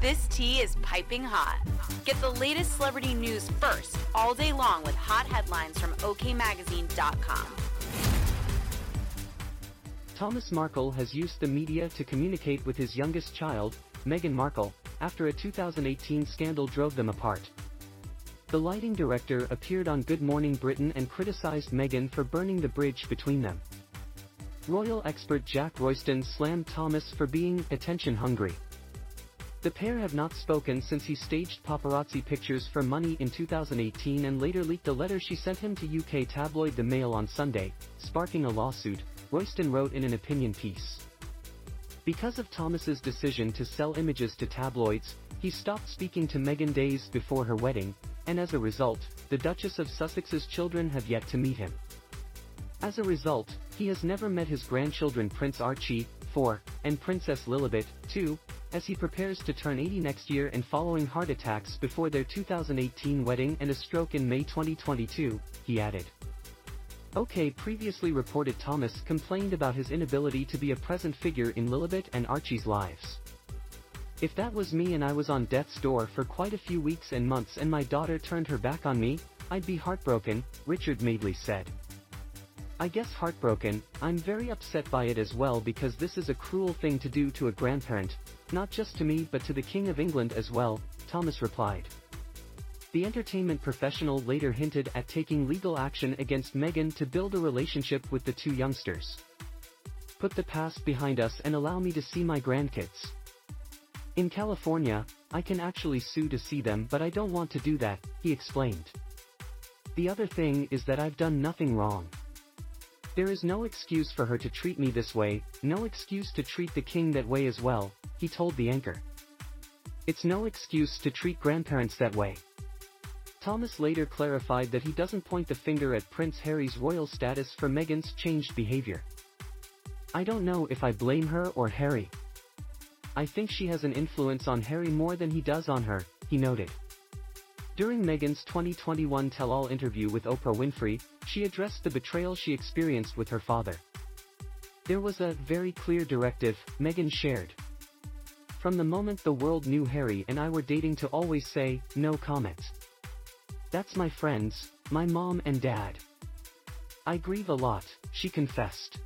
This tea is piping hot. Get the latest celebrity news first all day long with hot headlines from OKMagazine.com. Thomas Markle has used the media to communicate with his youngest child, Meghan Markle, after a 2018 scandal drove them apart. The lighting director appeared on Good Morning Britain and criticized Meghan for burning the bridge between them. Royal expert Jack Royston slammed Thomas for being attention-hungry. The pair have not spoken since he staged paparazzi pictures for money in 2018 and later leaked a letter she sent him to UK tabloid The Mail on Sunday, sparking a lawsuit, Royston wrote in an opinion piece. Because of Thomas's decision to sell images to tabloids, he stopped speaking to Meghan days before her wedding, and as a result, the Duchess of Sussex's children have yet to meet him. As a result, he has never met his grandchildren Prince Archie, 4, and Princess Lilibet, 2, as he prepares to turn 80 next year and following heart attacks before their 2018 wedding and a stroke in May 2022, he added. OK previously reported Thomas complained about his inability to be a present figure in Lilibet and Archie's lives. If that was me and I was on death's door for quite a few weeks and months and my daughter turned her back on me, I'd be heartbroken, Richard Madeley said. I guess heartbroken, I'm very upset by it as well because this is a cruel thing to do to a grandparent, not just to me but to the King of England as well, Thomas replied. The entertainment professional later hinted at taking legal action against Meghan to build a relationship with the two youngsters. Put the past behind us and allow me to see my grandkids. In California, I can actually sue to see them but I don't want to do that, he explained. The other thing is that I've done nothing wrong. There is no excuse for her to treat me this way, no excuse to treat the king that way as well, he told the anchor. It's no excuse to treat grandparents that way. Thomas later clarified that he doesn't point the finger at Prince Harry's royal status for Meghan's changed behavior. I don't know if I blame her or Harry. I think she has an influence on Harry more than he does on her, he noted. During Meghan's 2021 tell-all interview with Oprah Winfrey, she addressed the betrayal she experienced with her father. There was a very clear directive, Meghan shared. From the moment the world knew Harry and I were dating to always say, no comment. That's my friends, my mom and dad. I grieve a lot, she confessed.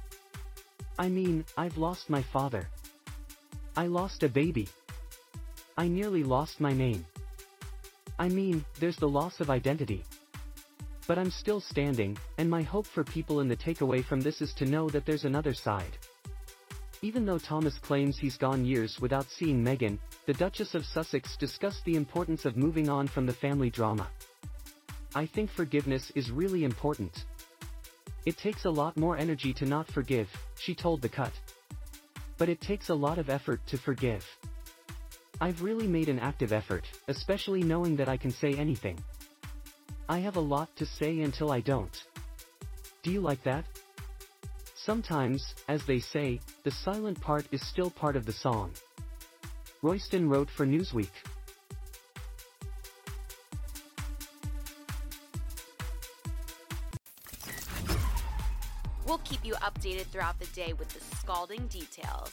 I mean, I've lost my father. I lost a baby. I nearly lost my name. I mean, there's the loss of identity. But I'm still standing, and my hope for people in the takeaway from this is to know that there's another side. Even though Thomas claims he's gone years without seeing Meghan, the Duchess of Sussex discussed the importance of moving on from the family drama. I think forgiveness is really important. It takes a lot more energy to not forgive, she told The Cut. But it takes a lot of effort to forgive. I've really made an active effort, especially knowing that I can say anything. I have a lot to say until I don't. Do you like that? Sometimes, as they say, the silent part is still part of the song. Royston wrote for Newsweek. We'll keep you updated throughout the day with the scalding details.